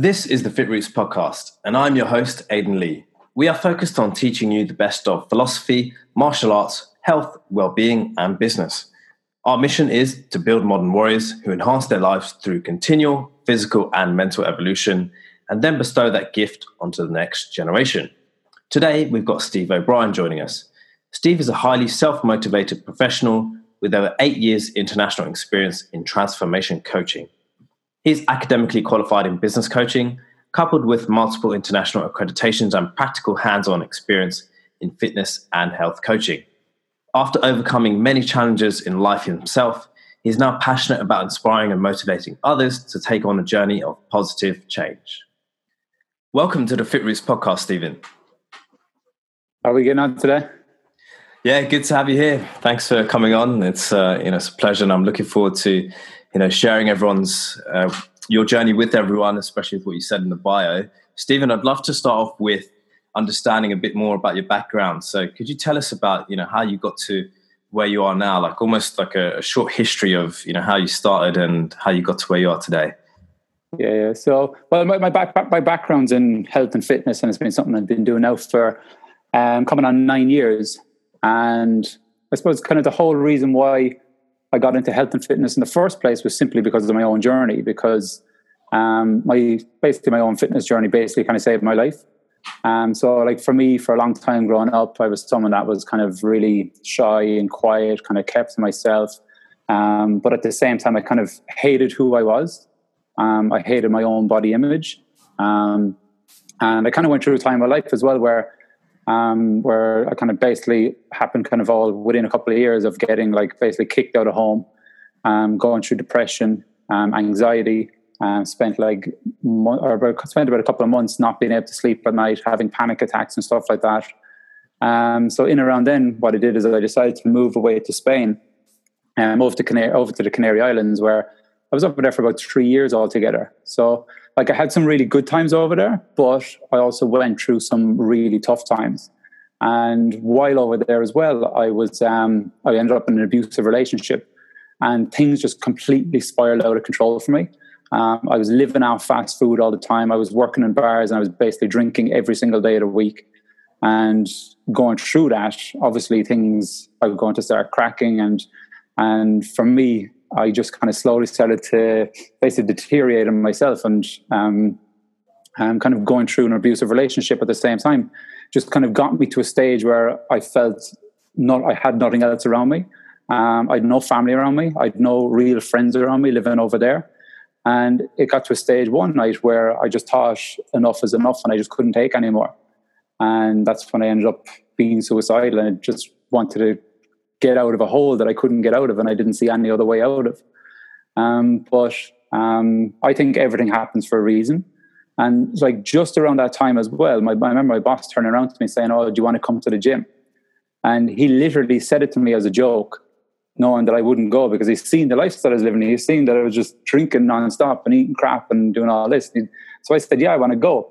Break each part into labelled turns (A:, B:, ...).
A: This is the Fit Roots podcast, and I'm your host, Aidan Lee. We are focused on teaching you the best of philosophy, martial arts, health, well-being, and business. Our mission is to build modern warriors who enhance their lives through continual physical and mental evolution, and then bestow that gift onto the next generation. Today, we've got Steve O'Brien joining us. Steve is a highly self motivated professional with over eight years international experience in transformation coaching. He's academically qualified in business coaching, coupled with multiple international accreditations and practical hands on experience in fitness and health coaching. After overcoming many challenges in life himself, he's now passionate about inspiring and motivating others to take on a journey of positive change. Welcome to the Fit Roots podcast, Stephen.
B: How are we getting on today?
A: Yeah, good to have you here. Thanks for coming on. It's uh, you know it's a pleasure, and I'm looking forward to you know sharing everyone's uh, your journey with everyone, especially with what you said in the bio. Stephen, I'd love to start off with understanding a bit more about your background. So, could you tell us about you know how you got to where you are now, like almost like a, a short history of you know how you started and how you got to where you are today?
B: Yeah, yeah. So, well, my, my back my background's in health and fitness, and it's been something I've been doing now for um, coming on nine years. And I suppose kind of the whole reason why I got into health and fitness in the first place was simply because of my own journey. Because um, my basically my own fitness journey basically kind of saved my life. Um, so like for me, for a long time growing up, I was someone that was kind of really shy and quiet, kind of kept to myself. Um, but at the same time, I kind of hated who I was. Um, I hated my own body image. Um, and I kind of went through a time in my life as well where, um, where I kind of basically happened kind of all within a couple of years of getting like basically kicked out of home, um, going through depression, um, anxiety, um, spent like or about, spent about a couple of months not being able to sleep at night, having panic attacks and stuff like that. Um, so in around then, what I did is I decided to move away to Spain and moved to Canary, over to the Canary Islands, where I was over there for about three years altogether. So like I had some really good times over there, but I also went through some really tough times. And while over there as well, I was um, I ended up in an abusive relationship, and things just completely spiraled out of control for me. Um, I was living out fast food all the time. I was working in bars and I was basically drinking every single day of the week. And going through that, obviously things are going to start cracking. And and for me, I just kind of slowly started to basically deteriorate in myself and um, um, kind of going through an abusive relationship at the same time. Just kind of got me to a stage where I felt not I had nothing else around me. Um, I had no family around me. I had no real friends around me living over there. And it got to a stage one night where I just thought enough is enough and I just couldn't take anymore. And that's when I ended up being suicidal and just wanted to get out of a hole that I couldn't get out of and I didn't see any other way out of. Um, but um, I think everything happens for a reason. And like just around that time as well, my, I remember my boss turning around to me saying, Oh, do you want to come to the gym? And he literally said it to me as a joke knowing that I wouldn't go because he's seen the lifestyle I was living. He's seen that I was just drinking nonstop and eating crap and doing all this. So I said, "Yeah, I want to go."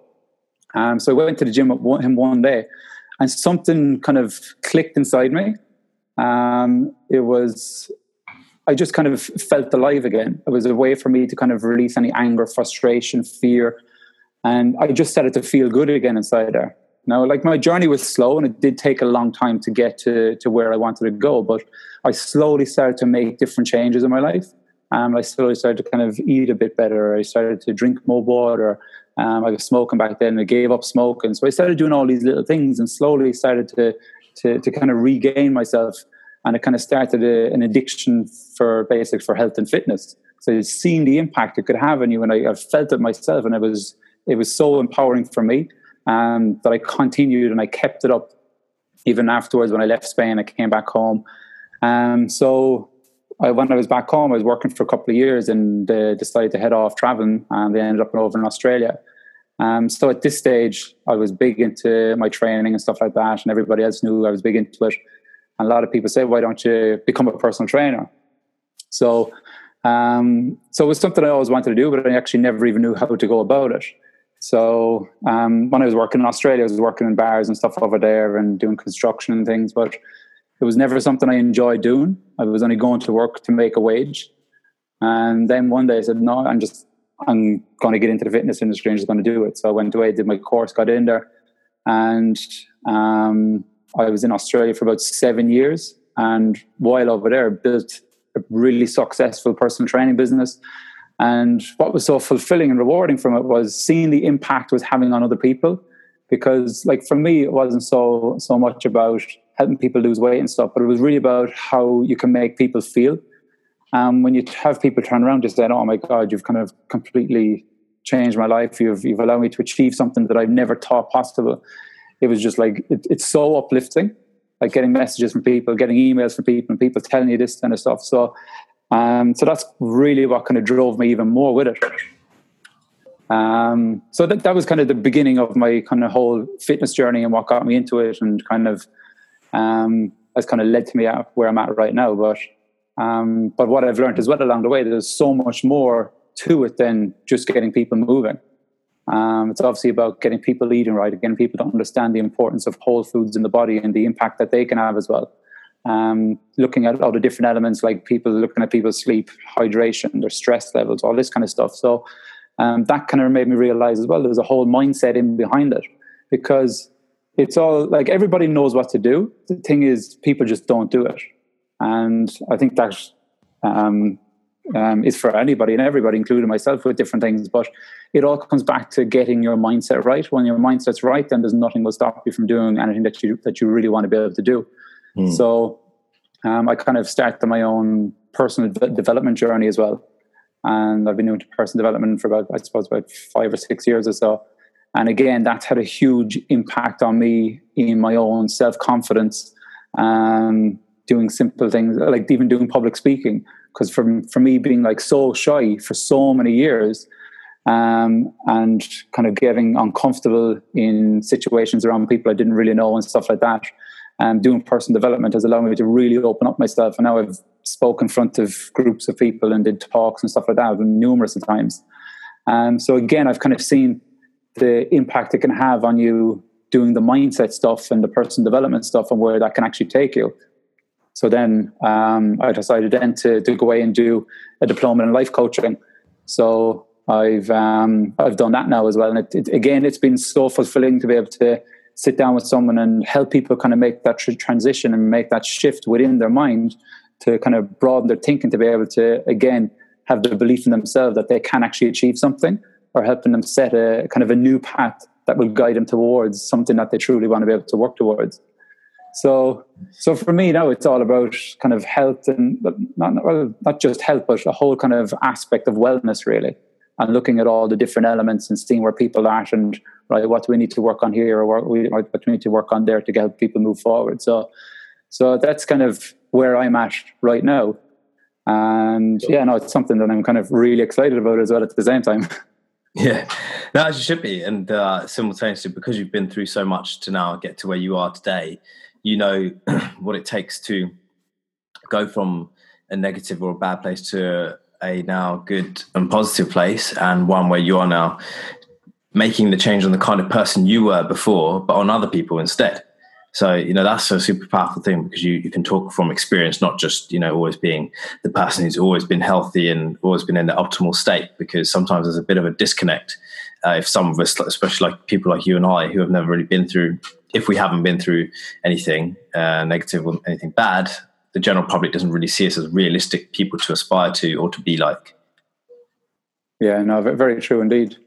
B: Um, so I went to the gym with him one day, and something kind of clicked inside me. Um, it was I just kind of felt alive again. It was a way for me to kind of release any anger, frustration, fear, and I just started to feel good again inside there. Now, like my journey was slow and it did take a long time to get to, to where I wanted to go, but I slowly started to make different changes in my life. Um, I slowly started to kind of eat a bit better. I started to drink more water. Um, I was smoking back then. I gave up smoking. So I started doing all these little things and slowly started to, to, to kind of regain myself. And it kind of started a, an addiction for basic for health and fitness. So seeing the impact it could have on you, and I, I felt it myself, and it was it was so empowering for me um, that I continued and I kept it up even afterwards when I left Spain. I came back home. Um, so I, when I was back home, I was working for a couple of years and uh, decided to head off traveling, and they ended up over in Australia. Um, so at this stage, I was big into my training and stuff like that, and everybody else knew I was big into it. And a lot of people said, "Why don't you become a personal trainer?" So, um, so it was something I always wanted to do, but I actually never even knew how to go about it. So um, when I was working in Australia, I was working in bars and stuff over there and doing construction and things, but it was never something I enjoyed doing. I was only going to work to make a wage. And then one day I said, no, I'm just I'm going to get into the fitness industry and just going to do it. So I went away, did my course, got in there, and um, I was in Australia for about seven years. And while over there, built a really successful personal training business. And what was so fulfilling and rewarding from it was seeing the impact it was having on other people. Because, like for me, it wasn't so so much about helping people lose weight and stuff, but it was really about how you can make people feel. Um, when you have people turn around and say, "Oh my God, you've kind of completely changed my life. You've you've allowed me to achieve something that I've never thought possible." It was just like it, it's so uplifting, like getting messages from people, getting emails from people, and people telling you this kind of stuff. So, um, so that's really what kind of drove me even more with it. Um, so that that was kind of the beginning of my kind of whole fitness journey and what got me into it, and kind of um, has kind of led to me at where I'm at right now. But um, but what I've learned as well along the way, there's so much more to it than just getting people moving. Um, it's obviously about getting people eating right, getting people to understand the importance of whole foods in the body and the impact that they can have as well. Um, looking at all the different elements, like people looking at people's sleep, hydration, their stress levels, all this kind of stuff. So um, that kind of made me realize as well there's a whole mindset in behind it because it's all like everybody knows what to do. The thing is, people just don't do it. And I think that um, um, is for anybody and everybody, including myself, with different things. But it all comes back to getting your mindset right. When your mindset's right, then there's nothing will stop you from doing anything that you that you really want to be able to do. Mm. So um, I kind of started my own personal development journey as well, and I've been doing personal development for about I suppose about five or six years or so. And again, that's had a huge impact on me in my own self confidence. Um, doing simple things like even doing public speaking because for, for me being like so shy for so many years um, and kind of getting uncomfortable in situations around people I didn't really know and stuff like that. Um, doing personal development has allowed me to really open up myself. And now I've spoken in front of groups of people and did talks and stuff like that numerous times. Um, so again, I've kind of seen the impact it can have on you doing the mindset stuff and the personal development stuff and where that can actually take you. So then um, I decided then to, to go away and do a diploma in life coaching. So I've um, I've done that now as well, and it, it, again, it's been so fulfilling to be able to sit down with someone and help people kind of make that tr- transition and make that shift within their mind to kind of broaden their thinking to be able to again have the belief in themselves that they can actually achieve something, or helping them set a kind of a new path that will guide them towards something that they truly want to be able to work towards. So, so for me now, it's all about kind of health and not well, not just health, but a whole kind of aspect of wellness, really, and looking at all the different elements and seeing where people are at and right, what do we need to work on here, or what, we, what do we need to work on there to help people move forward. So, so that's kind of where I'm at right now. And yeah, no, it's something that I'm kind of really excited about as well at the same time.
A: Yeah, no, as you should be, and uh, simultaneously because you've been through so much to now get to where you are today you know what it takes to go from a negative or a bad place to a now good and positive place and one where you are now making the change on the kind of person you were before but on other people instead. So you know that's a super powerful thing because you, you can talk from experience not just you know always being the person who's always been healthy and always been in the optimal state because sometimes there's a bit of a disconnect uh, if some of us especially like people like you and i who have never really been through if we haven't been through anything uh, negative or anything bad, the general public doesn't really see us as realistic people to aspire to or to be like.
B: Yeah, no, very true indeed.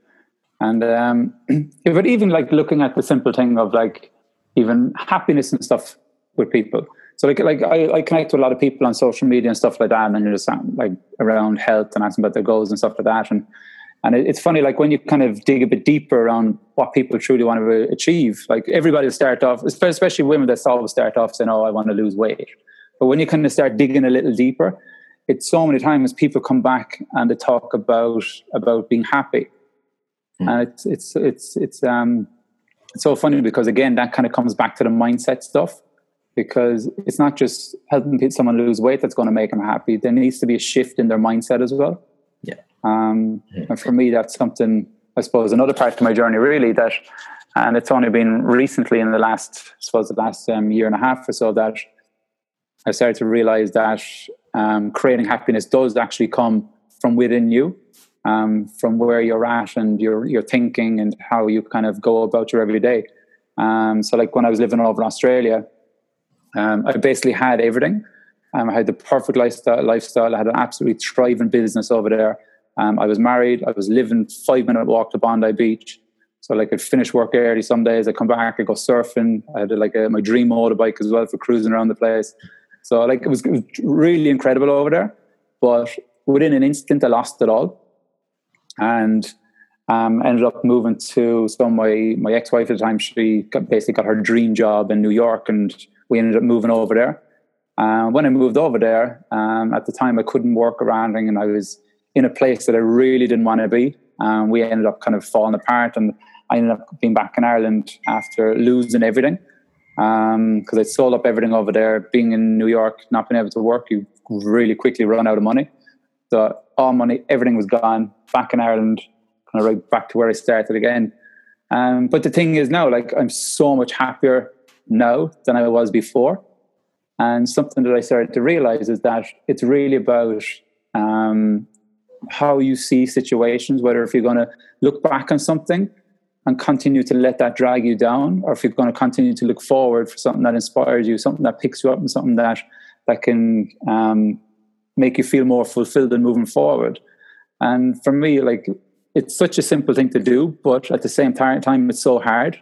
B: And um, but even like looking at the simple thing of like even happiness and stuff with people. So like like I, I connect with a lot of people on social media and stuff like that, and you're just like around health and asking about their goals and stuff like that. And and it's funny, like when you kind of dig a bit deeper around what people truly want to achieve, like everybody will start off, especially women that always start off saying, Oh, I want to lose weight. But when you kind of start digging a little deeper, it's so many times people come back and they talk about about being happy. Mm. And it's it's it's it's um it's so funny because again that kind of comes back to the mindset stuff because it's not just helping someone lose weight that's going to make them happy. There needs to be a shift in their mindset as well. Um, and for me, that's something, I suppose, another part of my journey really that, and it's only been recently in the last, I suppose, the last um, year and a half or so that I started to realize that um, creating happiness does actually come from within you. um, from where you're at and your your thinking and how you kind of go about your everyday. Um, so, like when I was living all over in Australia, um, I basically had everything. Um, I had the perfect lifestyle. Lifestyle. I had an absolutely thriving business over there. Um, I was married. I was living five minute walk to Bondi Beach. So like I'd finish work early some days. I'd come back. I'd go surfing. I had like a, my dream motorbike as well for cruising around the place. So like it was, it was really incredible over there. But within an instant, I lost it all, and um, ended up moving to so my my ex wife at the time. She got, basically got her dream job in New York, and we ended up moving over there. Uh, when I moved over there, um, at the time I couldn't work around, and I was in a place that I really didn't want to be. Um, we ended up kind of falling apart, and I ended up being back in Ireland after losing everything because um, I sold up everything over there. Being in New York, not being able to work, you really quickly run out of money. So all money, everything was gone. Back in Ireland, kind of right back to where I started again. Um, but the thing is now, like I'm so much happier now than I was before. And something that I started to realize is that it's really about um, how you see situations, whether if you're going to look back on something and continue to let that drag you down, or if you're going to continue to look forward for something that inspires you, something that picks you up, and something that that can um, make you feel more fulfilled and moving forward. And for me, like it's such a simple thing to do, but at the same time, it's so hard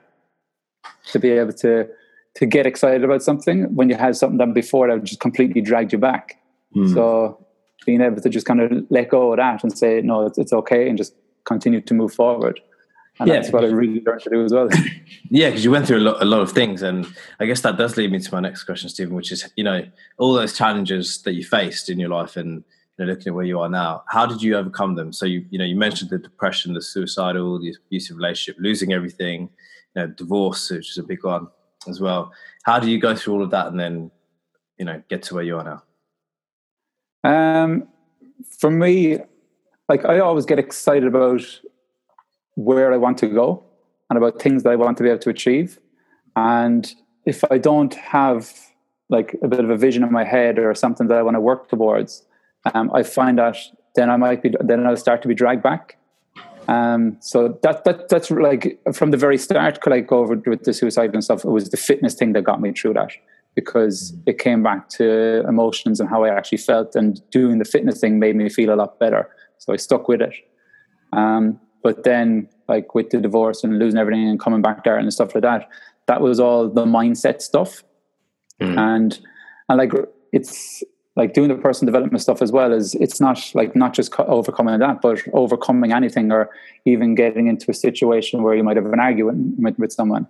B: to be able to to get excited about something when you had something done before that just completely dragged you back. Mm. So being able to just kind of let go of that and say, no, it's, it's okay and just continue to move forward. And yeah, that's what I really learned to do as well.
A: yeah, because you went through a lot, a lot of things, and I guess that does lead me to my next question, Stephen, which is, you know, all those challenges that you faced in your life, and you know, looking at where you are now, how did you overcome them? So you, you know, you mentioned the depression, the suicidal, the abusive relationship, losing everything, you know, divorce, which is a big one as well. How do you go through all of that and then, you know, get to where you are now?
B: Um, for me, like I always get excited about where I want to go and about things that I want to be able to achieve. And if I don't have like a bit of a vision in my head or something that I want to work towards, um, I find that then I might be then I'll start to be dragged back. Um, so that that that's like from the very start, like over with the suicide and stuff, it was the fitness thing that got me through that because it came back to emotions and how I actually felt, and doing the fitness thing made me feel a lot better. So I stuck with it. Um, but then, like with the divorce and losing everything and coming back there and stuff like that, that was all the mindset stuff. Mm. And and like it's like doing the personal development stuff as well is it's not like not just overcoming that, but overcoming anything or even getting into a situation where you might have an argument with, with someone.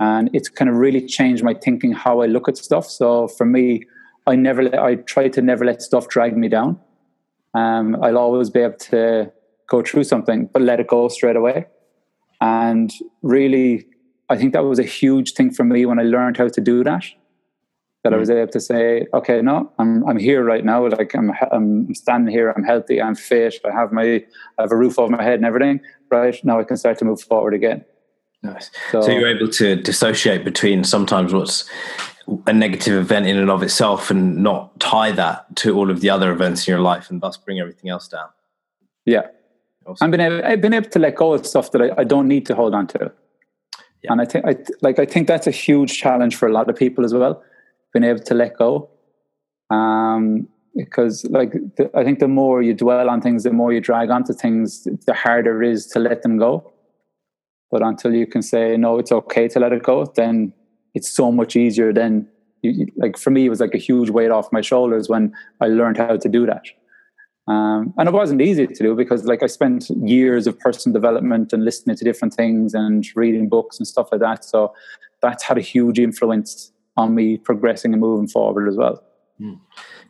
B: And it's kind of really changed my thinking how I look at stuff. So for me, I never let, I try to never let stuff drag me down. Um, I'll always be able to go through something, but let it go straight away. And really, I think that was a huge thing for me when I learned how to do that. That mm. I was able to say, okay, no, I'm I'm here right now. Like I'm I'm standing here. I'm healthy. I'm fit. I have my I have a roof over my head and everything. Right now, I can start to move forward again.
A: Nice. So, so, you're able to dissociate between sometimes what's a negative event in and of itself and not tie that to all of the other events in your life and thus bring everything else down.
B: Yeah, Awesome. I've been able, I've been able to let go of stuff that I, I don't need to hold on to. Yeah. And I think I like I think that's a huge challenge for a lot of people as well, being able to let go. Um, because like the, I think the more you dwell on things, the more you drag onto things, the harder it is to let them go. But until you can say no, it's okay to let it go, then it's so much easier. Then, you, like for me, it was like a huge weight off my shoulders when I learned how to do that. Um, and it wasn't easy to do because like I spent years of personal development and listening to different things and reading books and stuff like that. So that's had a huge influence on me progressing and moving forward as well.
A: Mm.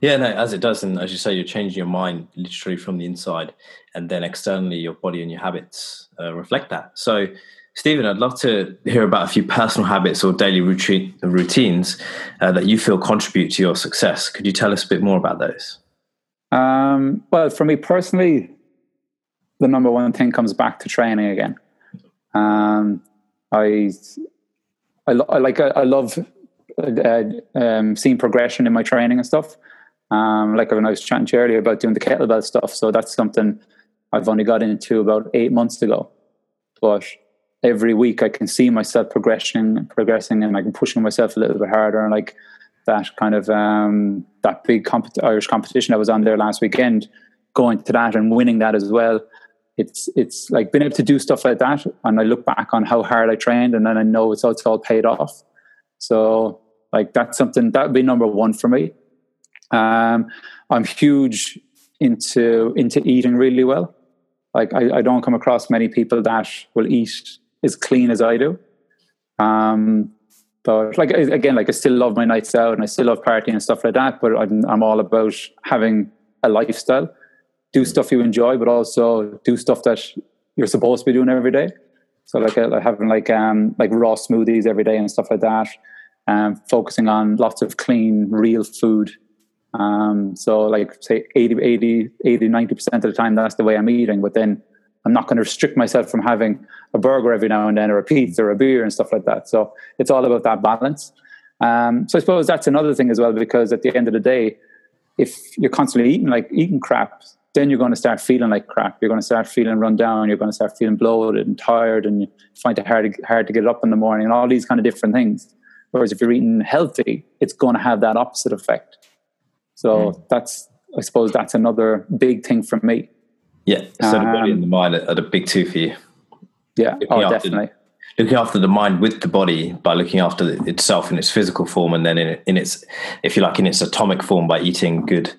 A: Yeah, no, as it does, and as you say, you're changing your mind literally from the inside, and then externally, your body and your habits uh, reflect that. So, Stephen, I'd love to hear about a few personal habits or daily routine, routines uh, that you feel contribute to your success. Could you tell us a bit more about those?
B: Um, well, for me personally, the number one thing comes back to training again. Um, I, I, I, like, I, I love uh, um, seeing progression in my training and stuff. Um, like when I was chatting to you earlier about doing the kettlebell stuff, so that's something I've only got into about eight months ago. But every week I can see myself progressing, progressing, and like pushing myself a little bit harder. And like that kind of um, that big comp- Irish competition I was on there last weekend, going to that and winning that as well. It's it's like being able to do stuff like that, and I look back on how hard I trained, and then I know it's all, it's all paid off. So like that's something that would be number one for me. Um, I'm huge into into eating really well. Like I, I don't come across many people that will eat as clean as I do. Um, but like again, like I still love my nights out and I still love partying and stuff like that. But I'm I'm all about having a lifestyle, do stuff you enjoy, but also do stuff that you're supposed to be doing every day. So like, having like um like raw smoothies every day and stuff like that. Um, focusing on lots of clean, real food. Um, so like say 80, 80, 80, 90% of the time, that's the way I'm eating. But then I'm not going to restrict myself from having a burger every now and then or a pizza or a beer and stuff like that. So it's all about that balance. Um, so I suppose that's another thing as well, because at the end of the day, if you're constantly eating like eating crap, then you're going to start feeling like crap. You're going to start feeling run down. You're going to start feeling bloated and tired, and you find it hard to, hard to get up in the morning, and all these kind of different things. Whereas if you're eating healthy, it's going to have that opposite effect. So mm. that's, I suppose, that's another big thing for me.
A: Yeah. So um, the body and the mind are, the big two for you.
B: Yeah. Looking oh, after, definitely.
A: Looking after the mind with the body by looking after itself in its physical form, and then in, in its, if you like, in its atomic form by eating good,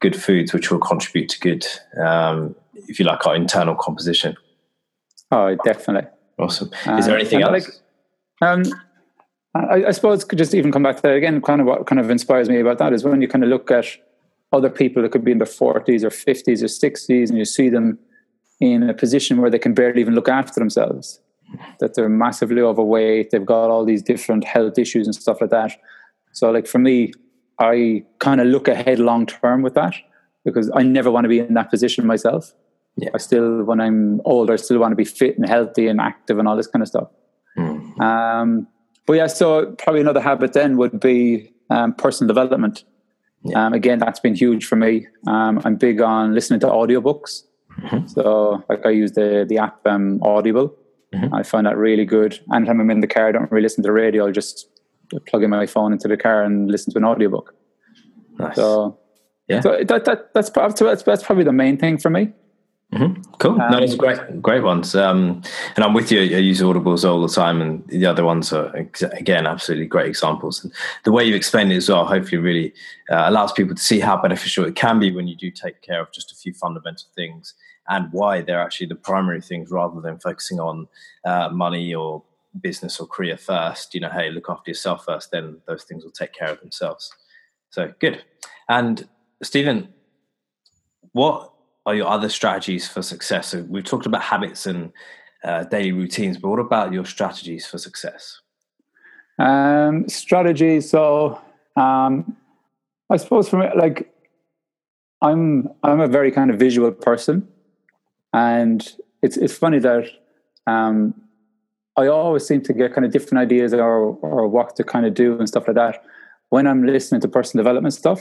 A: good foods, which will contribute to good, um, if you like, our internal composition.
B: Oh, definitely.
A: Awesome. Is there um, anything else? Like, um,
B: I, I, suppose could just even come back to that again. Kind of what kind of inspires me about that is when you kind of look at other people that could be in their forties or fifties or sixties, and you see them in a position where they can barely even look after themselves. That they're massively overweight. They've got all these different health issues and stuff like that. So, like for me, I kind of look ahead long term with that because I never want to be in that position myself. Yeah. I still, when I'm older, I still want to be fit and healthy and active and all this kind of stuff. Mm. Um, but yeah, so probably another habit then would be um, personal development. Yeah. Um, again, that's been huge for me. Um, I'm big on listening to audiobooks. Mm-hmm. So, like, I use the the app um, Audible. Mm-hmm. I find that really good. Anytime I'm in the car, I don't really listen to the radio. I'll just plug in my phone into the car and listen to an audiobook. Nice. So, yeah, so that, that that's, that's that's probably the main thing for me.
A: Mm-hmm. Cool. Um, no, those are great, great ones. Um, and I'm with you. I use audibles all the time, and the other ones are again absolutely great examples. And the way you explain it as well, hopefully, really uh, allows people to see how beneficial it can be when you do take care of just a few fundamental things and why they're actually the primary things rather than focusing on uh, money or business or career first. You know, hey, look after yourself first, then those things will take care of themselves. So good. And Stephen, what are your other strategies for success? So we've talked about habits and uh, daily routines, but what about your strategies for success?
B: Um, strategies. So um, I suppose me, like I'm, I'm a very kind of visual person, and it's it's funny that um, I always seem to get kind of different ideas or or what to kind of do and stuff like that when I'm listening to personal development stuff.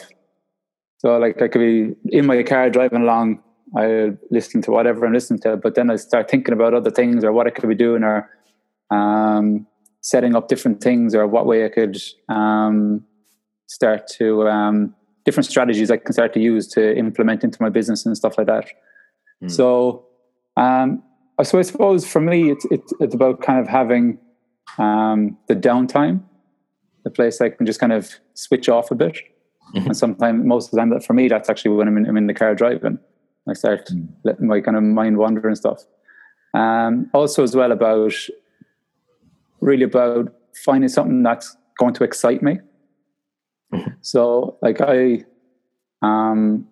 B: So like I could be in my car driving along I listen to whatever I'm listening to, but then I start thinking about other things or what I could be doing or um, setting up different things or what way I could um, start to um, different strategies I can start to use to implement into my business and stuff like that. Mm. So, um, so I suppose for me, it's, it's, it's about kind of having um, the downtime, the place I can just kind of switch off a bit. Mm-hmm. And sometimes, most of the time, that for me, that's actually when I'm in, I'm in the car driving. I start mm. letting my kind of mind wander and stuff. Um, also, as well, about really about finding something that's going to excite me. Mm-hmm. So, like I, um,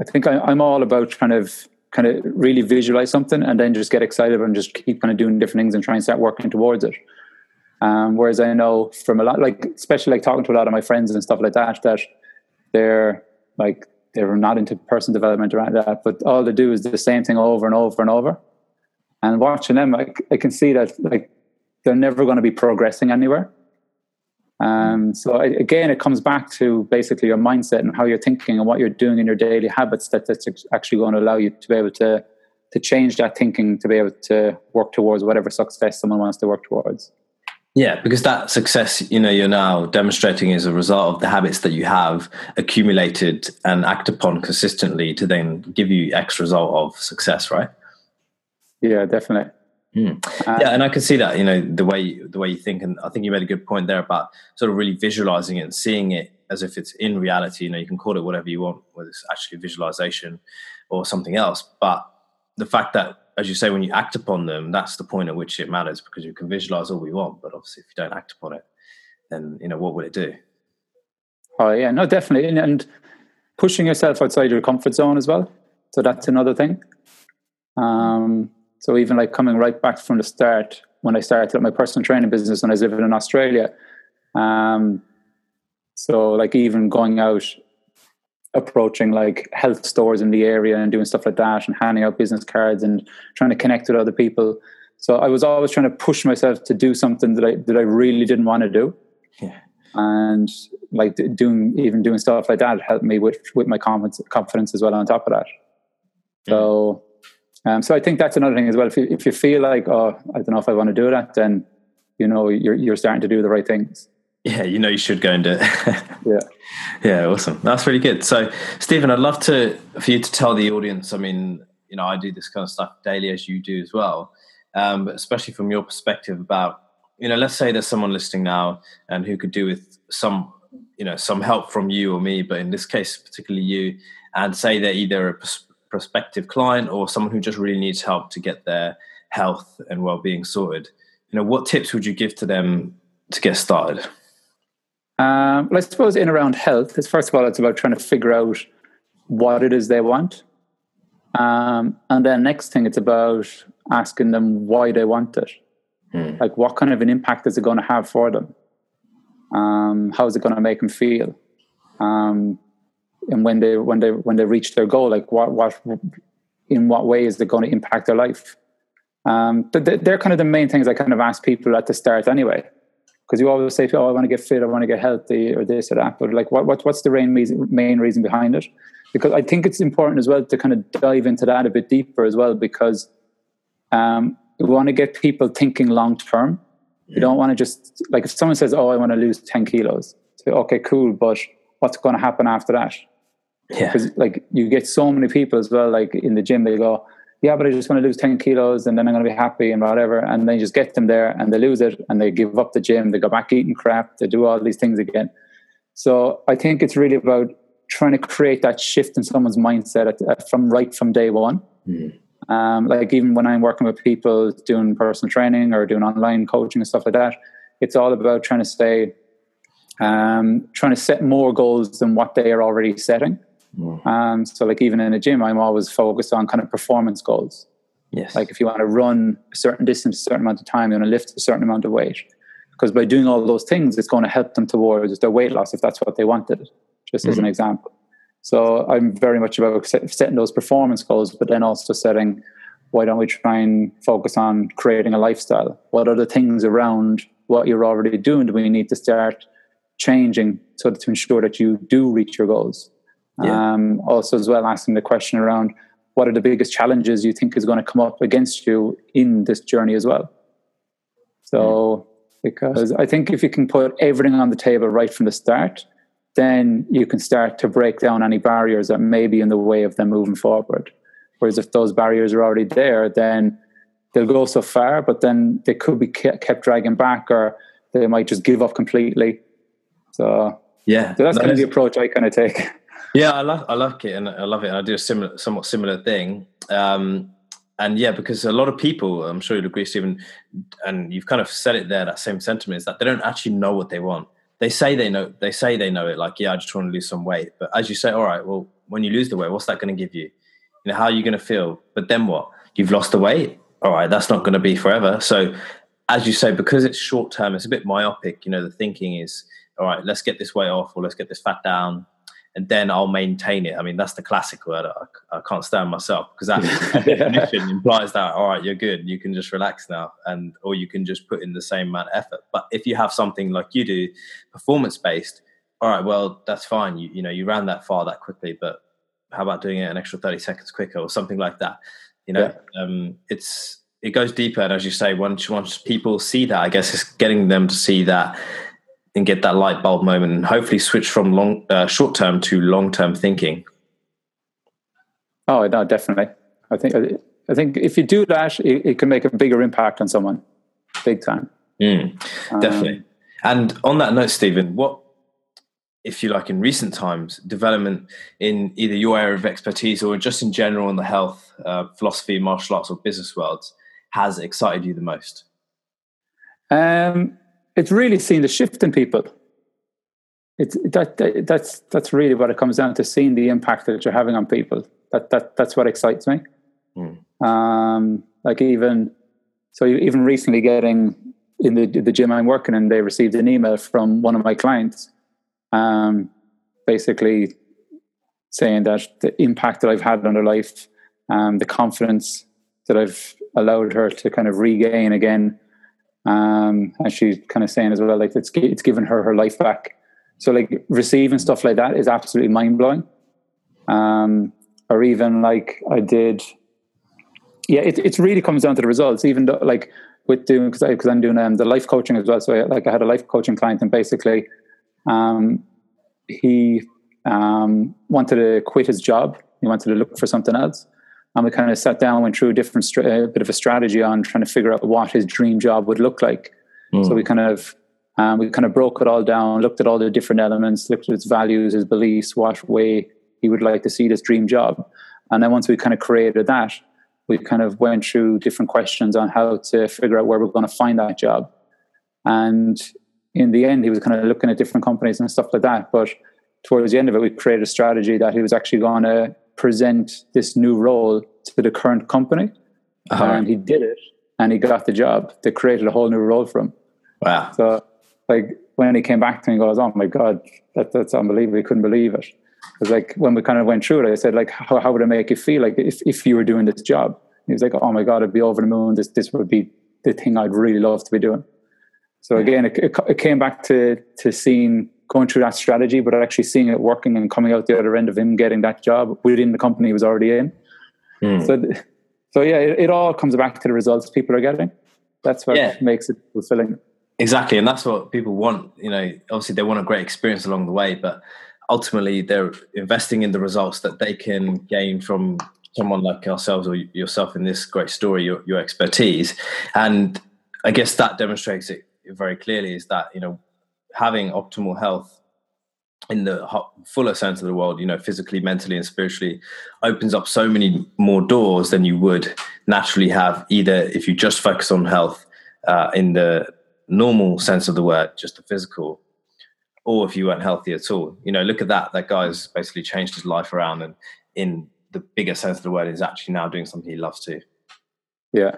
B: I think I, I'm all about trying to kind of really visualize something and then just get excited and just keep kind of doing different things and try and start working towards it. Um, whereas I know from a lot, like especially like talking to a lot of my friends and stuff like that, that they're like they were not into personal development around that, but all they do is the same thing over and over and over. And watching them, I, I can see that like they're never going to be progressing anywhere. Um, so I, again, it comes back to basically your mindset and how you're thinking and what you're doing in your daily habits that that's actually going to allow you to be able to to change that thinking to be able to work towards whatever success someone wants to work towards.
A: Yeah, because that success, you know, you're now demonstrating is a result of the habits that you have accumulated and act upon consistently to then give you X result of success, right?
B: Yeah, definitely.
A: Mm. Yeah, and I can see that, you know, the way the way you think, and I think you made a good point there about sort of really visualizing it and seeing it as if it's in reality. You know, you can call it whatever you want, whether it's actually visualization or something else. But the fact that, as you say, when you act upon them, that's the point at which it matters because you can visualize all we want, but obviously, if you don't act upon it, then you know what will it do?
B: Oh yeah, no, definitely, and, pushing yourself outside your comfort zone as well. So that's another thing. Um, so even like coming right back from the start, when I started my personal training business when I was living in Australia, um, so like even going out, approaching like health stores in the area and doing stuff like that, and handing out business cards and trying to connect with other people. So I was always trying to push myself to do something that I that I really didn't want to do. Yeah. And like doing even doing stuff like that helped me with with my confidence confidence as well. On top of that, so um, so I think that's another thing as well. If you, if you feel like, oh, I don't know if I want to do that, then you know you're you're starting to do the right things.
A: Yeah, you know you should go and do it.
B: yeah,
A: yeah, awesome. That's really good. So, Stephen, I'd love to for you to tell the audience. I mean, you know, I do this kind of stuff daily as you do as well, um, but especially from your perspective about, you know, let's say there's someone listening now and who could do with some, you know, some help from you or me, but in this case, particularly you, and say they're either a prospective client or someone who just really needs help to get their health and well-being sorted you know what tips would you give to them to get started
B: um, well, I suppose in around health, it's first of all, it's about trying to figure out what it is they want. Um, and then next thing, it's about asking them why they want it. Hmm. Like, what kind of an impact is it going to have for them? Um, how is it going to make them feel? Um, and when they when they when they reach their goal, like what what in what way is it going to impact their life? Um, they're kind of the main things I kind of ask people at the start anyway, because you always say, "Oh, I want to get fit, I want to get healthy, or this or that." But like, what, what what's the main reason, main reason behind it? Because I think it's important as well to kind of dive into that a bit deeper as well, because um, we want to get people thinking long term. You don't want to just like if someone says, "Oh, I want to lose ten kilos," say, "Okay, cool," but what's going to happen after that? Yeah. Because like you get so many people as well, like in the gym, they go, yeah, but I just want to lose 10 kilos and then I'm going to be happy and whatever. And then you just get them there and they lose it and they give up the gym. They go back eating crap. They do all these things again. So I think it's really about trying to create that shift in someone's mindset at, at, from right from day one. Mm. Um, like even when I'm working with people doing personal training or doing online coaching and stuff like that, it's all about trying to stay, um, trying to set more goals than what they are already setting. Mm. Um, so like even in a gym, I'm always focused on kind of performance goals.
A: Yes.
B: Like if you want to run a certain distance, a certain amount of time, you want to lift a certain amount of weight. Because by doing all those things, it's going to help them towards their weight loss if that's what they wanted, just mm. as an mm. example. So I'm very much about setting those performance goals, but then also setting why don't we try and focus on creating a lifestyle? What are the things around what you're already doing do we need to start changing so to ensure that you do reach your goals? Yeah. Um, also, as well, asking the question around what are the biggest challenges you think is going to come up against you in this journey as well. So, because I think if you can put everything on the table right from the start, then you can start to break down any barriers that may be in the way of them moving forward. Whereas if those barriers are already there, then they'll go so far, but then they could be kept dragging back, or they might just give up completely. So
A: yeah,
B: so that's kind of the approach I kind of take.
A: Yeah, I love I love it and I love it. And I do a similar, somewhat similar thing. Um, and yeah, because a lot of people, I'm sure you'll agree, Stephen, and you've kind of said it there. That same sentiment is that they don't actually know what they want. They say they know. They say they know it. Like, yeah, I just want to lose some weight. But as you say, all right, well, when you lose the weight, what's that going to give you? You know, how are you going to feel? But then what? You've lost the weight. All right, that's not going to be forever. So, as you say, because it's short term, it's a bit myopic. You know, the thinking is, all right, let's get this weight off, or let's get this fat down and then I'll maintain it. I mean, that's the classic word. I, I can't stand myself because that definition implies that all right, you're good. You can just relax now, and or you can just put in the same amount of effort. But if you have something like you do, performance based, all right, well, that's fine. You you know you ran that far that quickly, but how about doing it an extra thirty seconds quicker or something like that? You know, yeah. um, it's it goes deeper, and as you say, once once people see that, I guess it's getting them to see that and get that light bulb moment, and hopefully switch from long uh, short term to long term thinking.
B: Oh no, definitely. I think I think if you do that, it, it can make a bigger impact on someone, big time.
A: Mm, definitely. Um, and on that note, Stephen, what if you like, in recent times, development in either your area of expertise or just in general in the health, uh, philosophy, martial arts, or business worlds has excited you the most?
B: Um, it's really seen the shift in people. It's that, that, that's that's really what it comes down to: seeing the impact that you're having on people. That that that's what excites me. Mm. Um, like even so, even recently, getting in the the gym I'm working in, they received an email from one of my clients um, basically saying that the impact that I've had on her life, um, the confidence that I've allowed her to kind of regain again. Um, and she's kind of saying as well, like it's it's given her her life back. So like receiving stuff like that is absolutely mind blowing. Um, or even like I did, yeah, it it really comes down to the results. Even though like with doing because because I'm doing um, the life coaching as well. So I, like I had a life coaching client, and basically um, he um, wanted to quit his job. He wanted to look for something else. And we kind of sat down, went through a different, a bit of a strategy on trying to figure out what his dream job would look like. Mm. So we kind of, um, we kind of broke it all down, looked at all the different elements, looked at his values, his beliefs, what way he would like to see this dream job. And then once we kind of created that, we kind of went through different questions on how to figure out where we're going to find that job. And in the end, he was kind of looking at different companies and stuff like that. But towards the end of it, we created a strategy that he was actually going to present this new role to the current company. Uh-huh. And he did it and he got the job. They created a whole new role for him.
A: Wow.
B: So, like, when he came back to me, he goes, Oh my God, that, that's unbelievable. He couldn't believe it. Because, like, when we kind of went through it, I said, like, how, how would it make you feel like if, if you were doing this job? he was like, Oh my God, I'd be over the moon. This, this would be the thing I'd really love to be doing. So again, it, it, came back to to seeing going through that strategy, but actually seeing it working and coming out the other end of him getting that job within the company he was already in. Mm. So, so yeah, it, it, all comes back to the results people are getting. That's what yeah. makes it fulfilling.
A: Exactly, and that's what people want. You know, obviously they want a great experience along the way, but ultimately they're investing in the results that they can gain from someone like ourselves or yourself in this great story, your, your expertise, and I guess that demonstrates it very clearly is that you know having optimal health in the fuller sense of the world, you know, physically, mentally, and spiritually, opens up so many more doors than you would naturally have either if you just focus on health uh, in the normal sense of the word, just the physical, or if you weren't healthy at all. You know, look at that. That guy's basically changed his life around, and in the bigger sense of the word, is actually now doing something he loves to.
B: Yeah.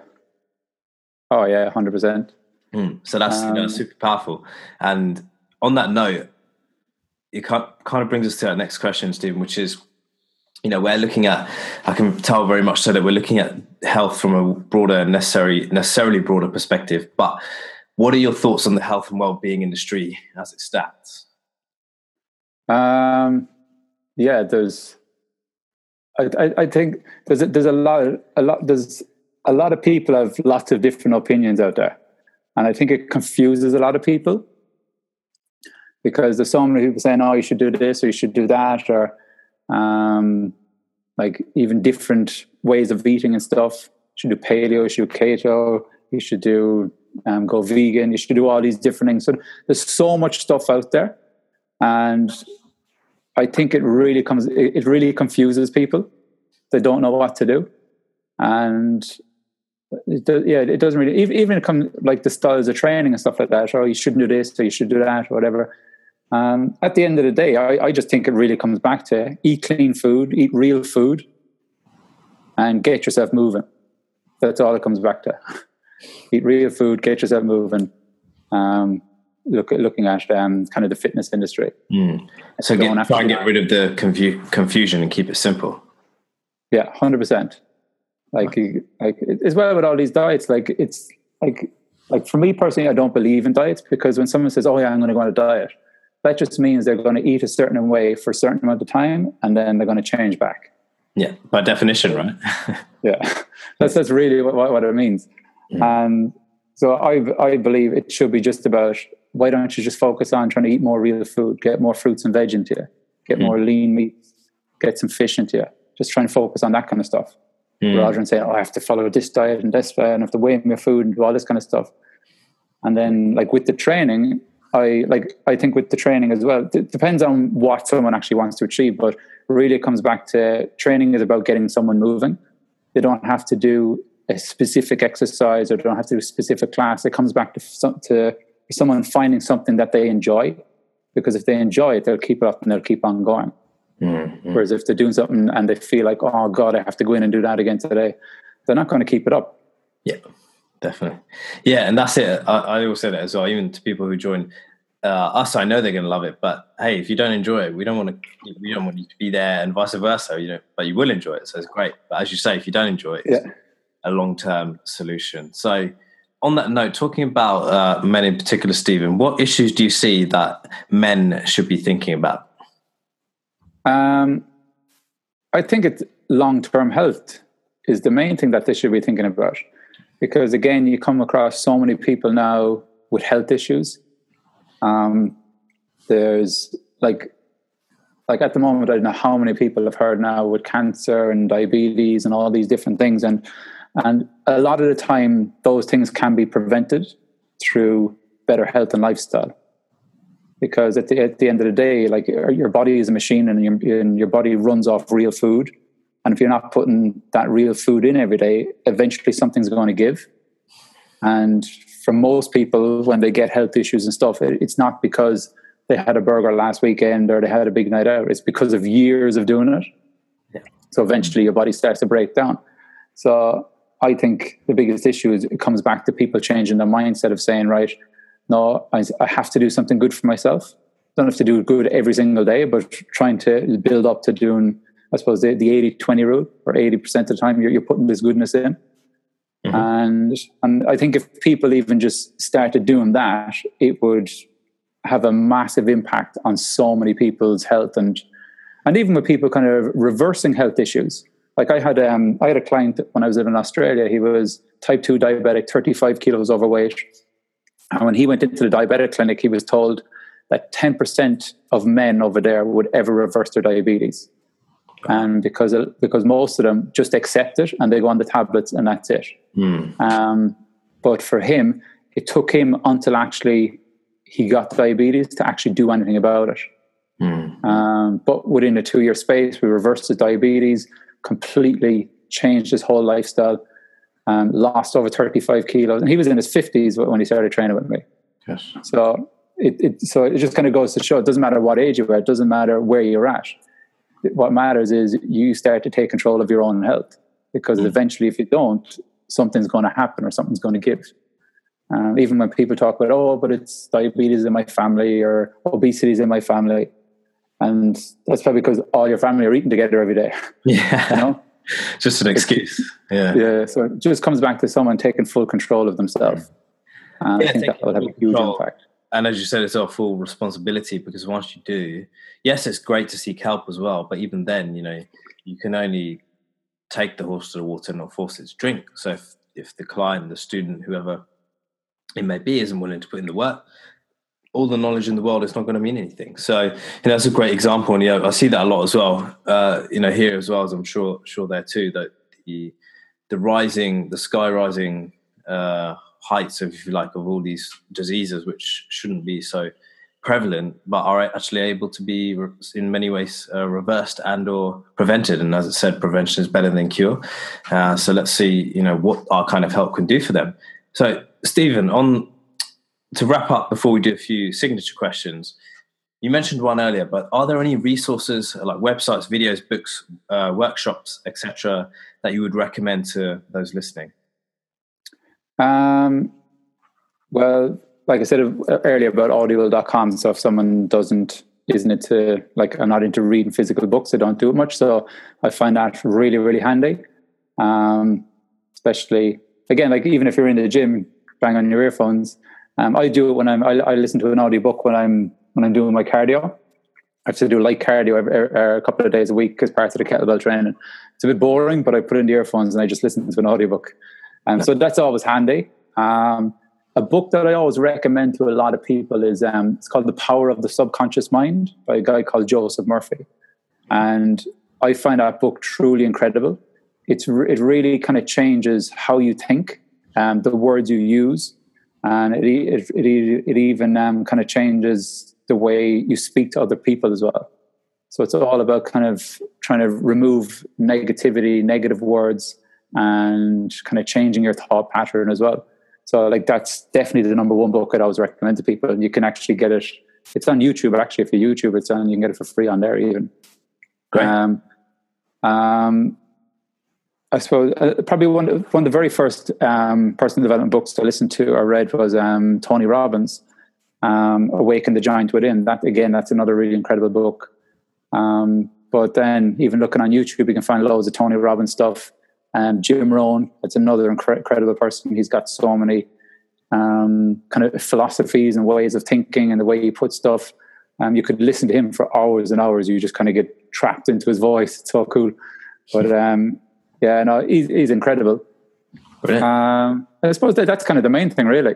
B: Oh yeah, hundred percent.
A: Mm. So that's um, you know, um, super powerful. And on that note, it kind of brings us to our next question, Stephen, which is, you know, we're looking at. I can tell very much so that we're looking at health from a broader, necessary, necessarily broader perspective. But what are your thoughts on the health and well-being industry as it stands?
B: Um, yeah, there's. I, I, I think there's a, there's a lot a lot there's a lot of people have lots of different opinions out there. And I think it confuses a lot of people because there's so many people saying, oh, you should do this or you should do that, or um, like even different ways of eating and stuff. You should do paleo, you should do keto, you should do um, go vegan, you should do all these different things. So there's so much stuff out there. And I think it really comes, it really confuses people. They don't know what to do. And it does, yeah, it doesn't really even even come like the styles of training and stuff like that. Or oh, you shouldn't do this, or you should do that, or whatever. Um, at the end of the day, I, I just think it really comes back to eat clean food, eat real food, and get yourself moving. That's all it comes back to. eat real food, get yourself moving. Um, look looking at um, kind of the fitness industry.
A: Mm. So get, try and get rid of the confu- confusion and keep it simple.
B: Yeah, hundred percent. Like, like as well with all these diets, like it's like, like for me personally, I don't believe in diets because when someone says, "Oh yeah, I'm going to go on a diet," that just means they're going to eat a certain way for a certain amount of time, and then they're going to change back.
A: Yeah, by definition, right?
B: yeah, that's that's really what, what it means. Mm. And so I I believe it should be just about why don't you just focus on trying to eat more real food, get more fruits and veg into you, get mm. more lean meat, get some fish into you. Just try and focus on that kind of stuff mm. rather than saying, "Oh, I have to follow this diet and this diet and have to weigh my food and do all this kind of stuff." And then, like with the training, I like I think with the training as well. It depends on what someone actually wants to achieve, but really it comes back to training is about getting someone moving. They don't have to do a specific exercise or don't have to do a specific class. It comes back to to someone finding something that they enjoy, because if they enjoy it, they'll keep it up and they'll keep on going. Mm-hmm. Whereas if they're doing something and they feel like, oh God, I have to go in and do that again today, they're not going to keep it up.
A: Yeah, definitely. Yeah, and that's it. I, I always say that as well, even to people who join uh, us. I know they're going to love it, but hey, if you don't enjoy it, we don't want to. We don't want you to be there, and vice versa. You know, but you will enjoy it, so it's great. But as you say, if you don't enjoy it, yeah. a long term solution. So on that note, talking about uh, men in particular, Stephen, what issues do you see that men should be thinking about?
B: Um, I think it's long term health is the main thing that they should be thinking about. Because again, you come across so many people now with health issues. Um, there's like, like at the moment, I don't know how many people have heard now with cancer and diabetes and all these different things. And, and a lot of the time, those things can be prevented through better health and lifestyle because at the, at the end of the day, like uh, your body is a machine and your, and your body runs off real food. And if you're not putting that real food in every day, eventually something's going to give. And for most people, when they get health issues and stuff, it, it's not because they had a burger last weekend or they had a big night out. It's because of years of doing it. Yeah. So eventually your body starts to break down. So I think the biggest issue is it comes back to people changing their mindset of saying, right, no, I, I have to do something good for myself. Don't have to do good every single day, but trying to build up to doing, I suppose, the, the 80 20 rule, or 80% of the time you're, you're putting this goodness in. Mm-hmm. And, and I think if people even just started doing that, it would have a massive impact on so many people's health and and even with people kind of reversing health issues. Like I had um I had a client when I was living in Australia, he was type 2 diabetic, 35 kilos overweight and when he went into the diabetic clinic, he was told that 10% of men over there would ever reverse their diabetes. And because, because most of them just accept it and they go on the tablets and that's it. Mm. Um, but for him, it took him until actually he got diabetes to actually do anything about it. Mm. Um, but within a two year space, we reversed his diabetes, completely changed his whole lifestyle um, lost over 35 kilos. And he was in his 50s when he started training with me. Yes. So it, it, so it just kind of goes to show it doesn't matter what age you are, it doesn't matter where you're at. What matters is you start to take control of your own health because mm. eventually, if you don't, something's going to happen or something's going to give. Um, even when people talk about, oh, but it's diabetes in my family or obesity is in my family. And that's probably because all your family are eating together every day.
A: Yeah. You know? just an excuse. Yeah.
B: Yeah. So it just comes back to someone taking full control of themselves. And yeah, I think that will have a huge control. impact.
A: And as you said, it's our full responsibility because once you do, yes, it's great to seek help as well. But even then, you know, you can only take the horse to the water and not force it to drink. So if, if the client, the student, whoever it may be, isn't willing to put in the work, all the knowledge in the world it's not going to mean anything. So, you know, that's a great example, and yeah, I see that a lot as well. Uh, you know, here as well as I'm sure sure there too that the the rising, the sky rising uh, heights, of, if you like, of all these diseases, which shouldn't be so prevalent, but are actually able to be in many ways uh, reversed and or prevented. And as I said, prevention is better than cure. Uh, so let's see, you know, what our kind of help can do for them. So, Stephen, on to wrap up before we do a few signature questions, you mentioned one earlier, but are there any resources like websites, videos, books, uh, workshops, etc., that you would recommend to those listening?
B: Um, well, like I said earlier about audible.com, so if someone doesn't isn't it to like I'm not into reading physical books, I don't do it much, so I find that really really handy. Um, especially again, like even if you're in the gym, bang on your earphones, um, I do it when I'm. I, I listen to an audiobook when I'm when I'm doing my cardio. I have to do light cardio every, every, a couple of days a week as part of the kettlebell training. It's a bit boring, but I put in the earphones and I just listen to an audiobook. And so that's always handy. Um, a book that I always recommend to a lot of people is um, it's called The Power of the Subconscious Mind by a guy called Joseph Murphy. And I find that book truly incredible. It's it really kind of changes how you think, um, the words you use, and it it it, it even um, kind of changes the way you speak to other people as well. So it's all about kind of trying to remove negativity, negative words, and kind of changing your thought pattern as well. So like that's definitely the number one book I'd always recommend to people. And you can actually get it. It's on YouTube actually. If you YouTube, it's on. You can get it for free on there even.
A: Great.
B: Um, um, I suppose uh, probably one of, one of the very first um, personal development books to listen to or read was um, Tony Robbins, um, "Awaken the Giant Within." That again, that's another really incredible book. Um, but then, even looking on YouTube, you can find loads of Tony Robbins stuff. Um, Jim Rohn, that's another incre- incredible person. He's got so many um, kind of philosophies and ways of thinking and the way he puts stuff. Um, you could listen to him for hours and hours. You just kind of get trapped into his voice. It's so cool. But um, yeah, no, he's, he's incredible. Um, I suppose that, that's kind of the main thing, really.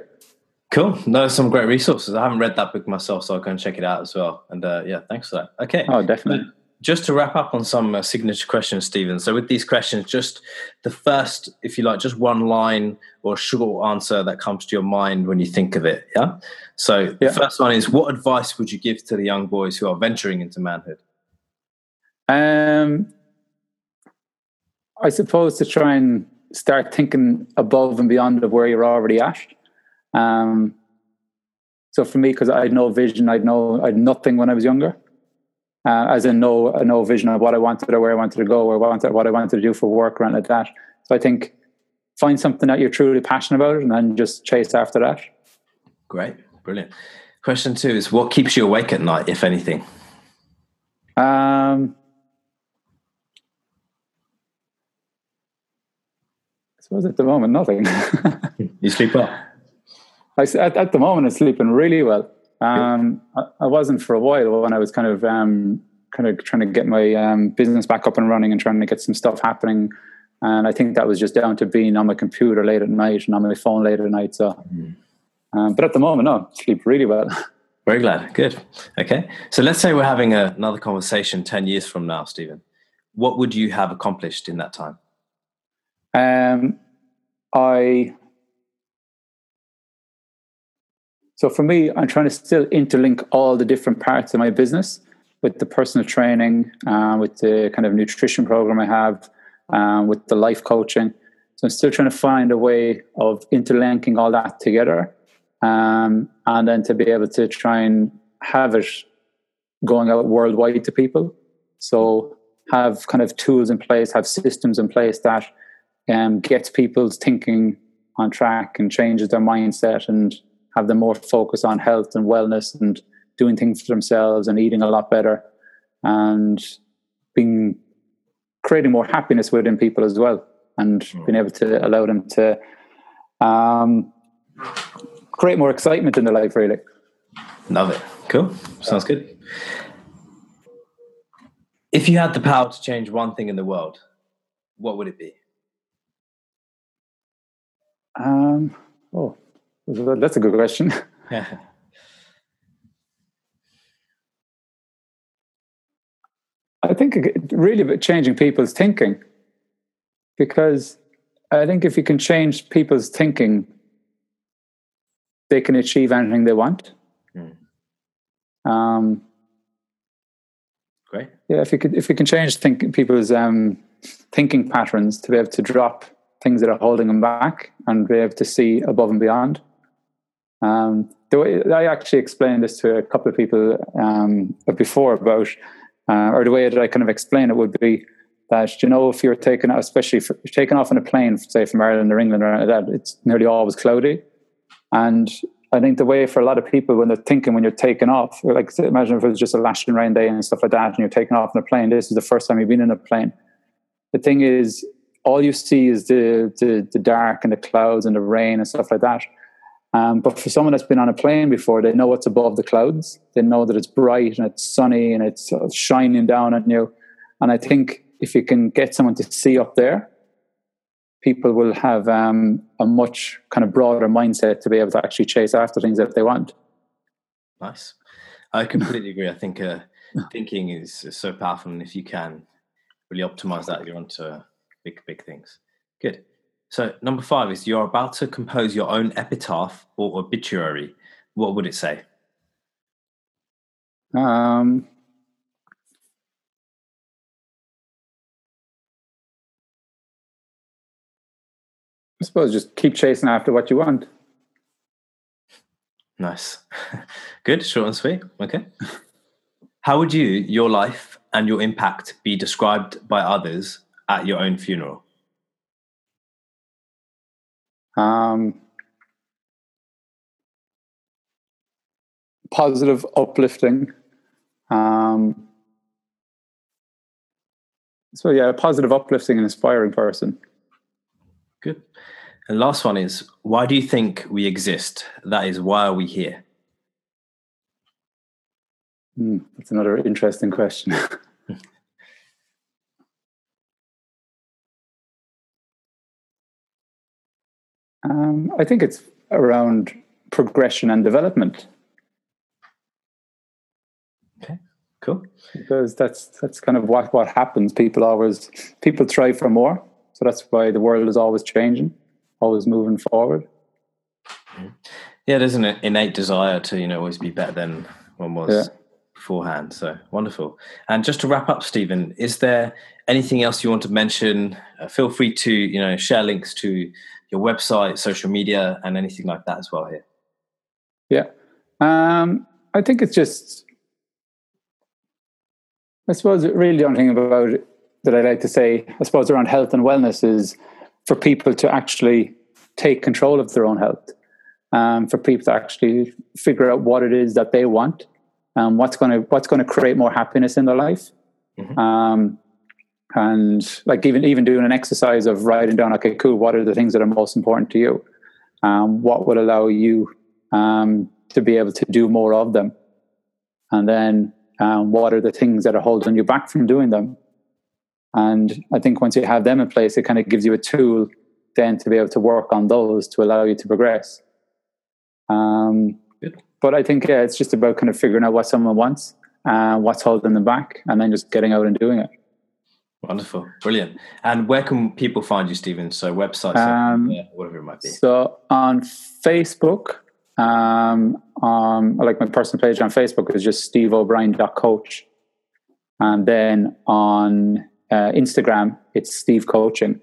A: Cool. No, some great resources. I haven't read that book myself, so I'll go and check it out as well. And uh, yeah, thanks for that. Okay.
B: Oh, definitely
A: just to wrap up on some uh, signature questions, Stephen. So, with these questions, just the first, if you like, just one line or short answer that comes to your mind when you think of it. Yeah. So, yeah. the first one is what advice would you give to the young boys who are venturing into manhood?
B: Um, I suppose to try and start thinking above and beyond of where you're already at. Um, so for me, because I had no vision, I'd no, I had nothing when I was younger uh, as in no no vision of what I wanted or where I wanted to go or what I wanted, what I wanted to do for work or anything like that. So I think find something that you're truly passionate about and then just chase after that.
A: Great, brilliant. Question two is what keeps you awake at night, if anything?
B: Um, suppose at the moment, nothing.
A: you sleep well?
B: I, at, at the moment, I'm sleeping really well. Um, I, I, wasn't for a while when I was kind of um, kind of trying to get my um, business back up and running and trying to get some stuff happening. And I think that was just down to being on my computer late at night and on my phone late at night. So, mm. but at the moment, no, sleep really well.
A: Very glad. Good. Okay. So let's say we're having a, another conversation 10 years from now, Stephen. What would you have accomplished in that time?
B: Um, I So for me, I'm trying to still interlink all the different parts of my business with the personal training, uh, with the kind of nutrition program I have, um, with the life coaching. So I'm still trying to find a way of interlinking all that together, um, and then to be able to try and have it going out worldwide to people. So have kind of tools in place, have systems in place that um, gets people's thinking on track and changes their mindset and have them more focus on health and wellness and doing things for themselves and eating a lot better and being creating more happiness within people as well and mm. being able to allow them to um, create more excitement in their life really.
A: Love it. Cool. Sounds good. If you had the power to change one thing in the world what would it be
B: um oh that's a good question. I think really about changing people's thinking because I think if you can change people's thinking, they can achieve anything they want. Mm. Um,
A: Great.
B: Yeah, if you could, if you can change think people's um, thinking patterns to be able to drop things that are holding them back and be able to see above and beyond, um, the way, I actually explained this to a couple of people um, before about, uh, or the way that I kind of explain it would be that you know if you're taken, especially if you're taken off on a plane, say from Ireland or England or that, it's nearly always cloudy, and I think the way for a lot of people when they're thinking when you're taking off, like imagine if it was just a lashing rain day and stuff like that, and you're taking off on a plane. This is the first time you've been in a plane. The thing is, all you see is the the, the dark and the clouds and the rain and stuff like that Um, but for someone that's been on a plane before, they know what's above the clouds. They know that it's bright and it's sunny and it's sort of shining down on you. And I think if you can get someone to see up there, people will have um, a much kind of broader mindset to be able to actually chase after things that they want.
A: Nice. I completely agree. I think uh, thinking is, is so powerful. And if you can really optimize that, you're onto big, big things. Good. So number five is you're about to compose your own epitaph or obituary. What would it say?
B: Um, I suppose just keep chasing after what you want.
A: Nice. Good, short and sweet. Okay. How would you, your life, and your impact be described by others at your own funeral?
B: Um, positive, uplifting. Um, so yeah, a positive, uplifting, and inspiring person.
A: Good. And last one is why do you think we exist? That is, why are we here?
B: Mm, that's another interesting question. Um, I think it's around progression and development.
A: Okay, cool.
B: Because that's that's kind of what what happens. People always people try for more, so that's why the world is always changing, always moving forward.
A: Yeah, there's an innate desire to you know always be better than one was yeah. beforehand. So wonderful. And just to wrap up, Stephen, is there anything else you want to mention? Uh, feel free to you know share links to your website, social media, and anything like that as well here?
B: Yeah. Um, I think it's just, I suppose, really the only thing about it that I like to say, I suppose, around health and wellness is for people to actually take control of their own health, um, for people to actually figure out what it is that they want, um, what's going to what's going to create more happiness in their life. Mm-hmm. Um, and like even even doing an exercise of writing down okay cool what are the things that are most important to you? Um, what would allow you um, to be able to do more of them? And then um, what are the things that are holding you back from doing them? And i think once you have them in place it kind of gives you a tool then to be able to work on those to allow you to progress. Um, but i think yeah, it's just about kind of figuring out what someone wants uh, what's holding them back and then just getting out and doing it
A: Wonderful, brilliant. And where can people find you, Stephen? So websites, um, whatever it might be.
B: So on Facebook, um, um, like my personal page on Facebook is just Steve O'Brien coach, and then on uh, Instagram it's Steve Coaching.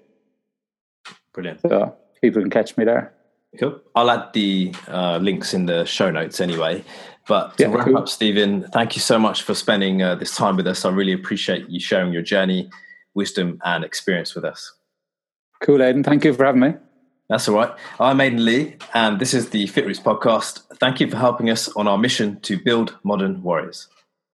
A: Brilliant.
B: So people can catch me there.
A: Cool. I'll add the uh, links in the show notes anyway. But to yeah, wrap cool. up, Stephen, thank you so much for spending uh, this time with us. I really appreciate you sharing your journey wisdom and experience with us.
B: Cool, Aidan. Thank you for having me.
A: That's all right. I'm Aidan Lee, and this is the FitRoots podcast. Thank you for helping us on our mission to build modern warriors.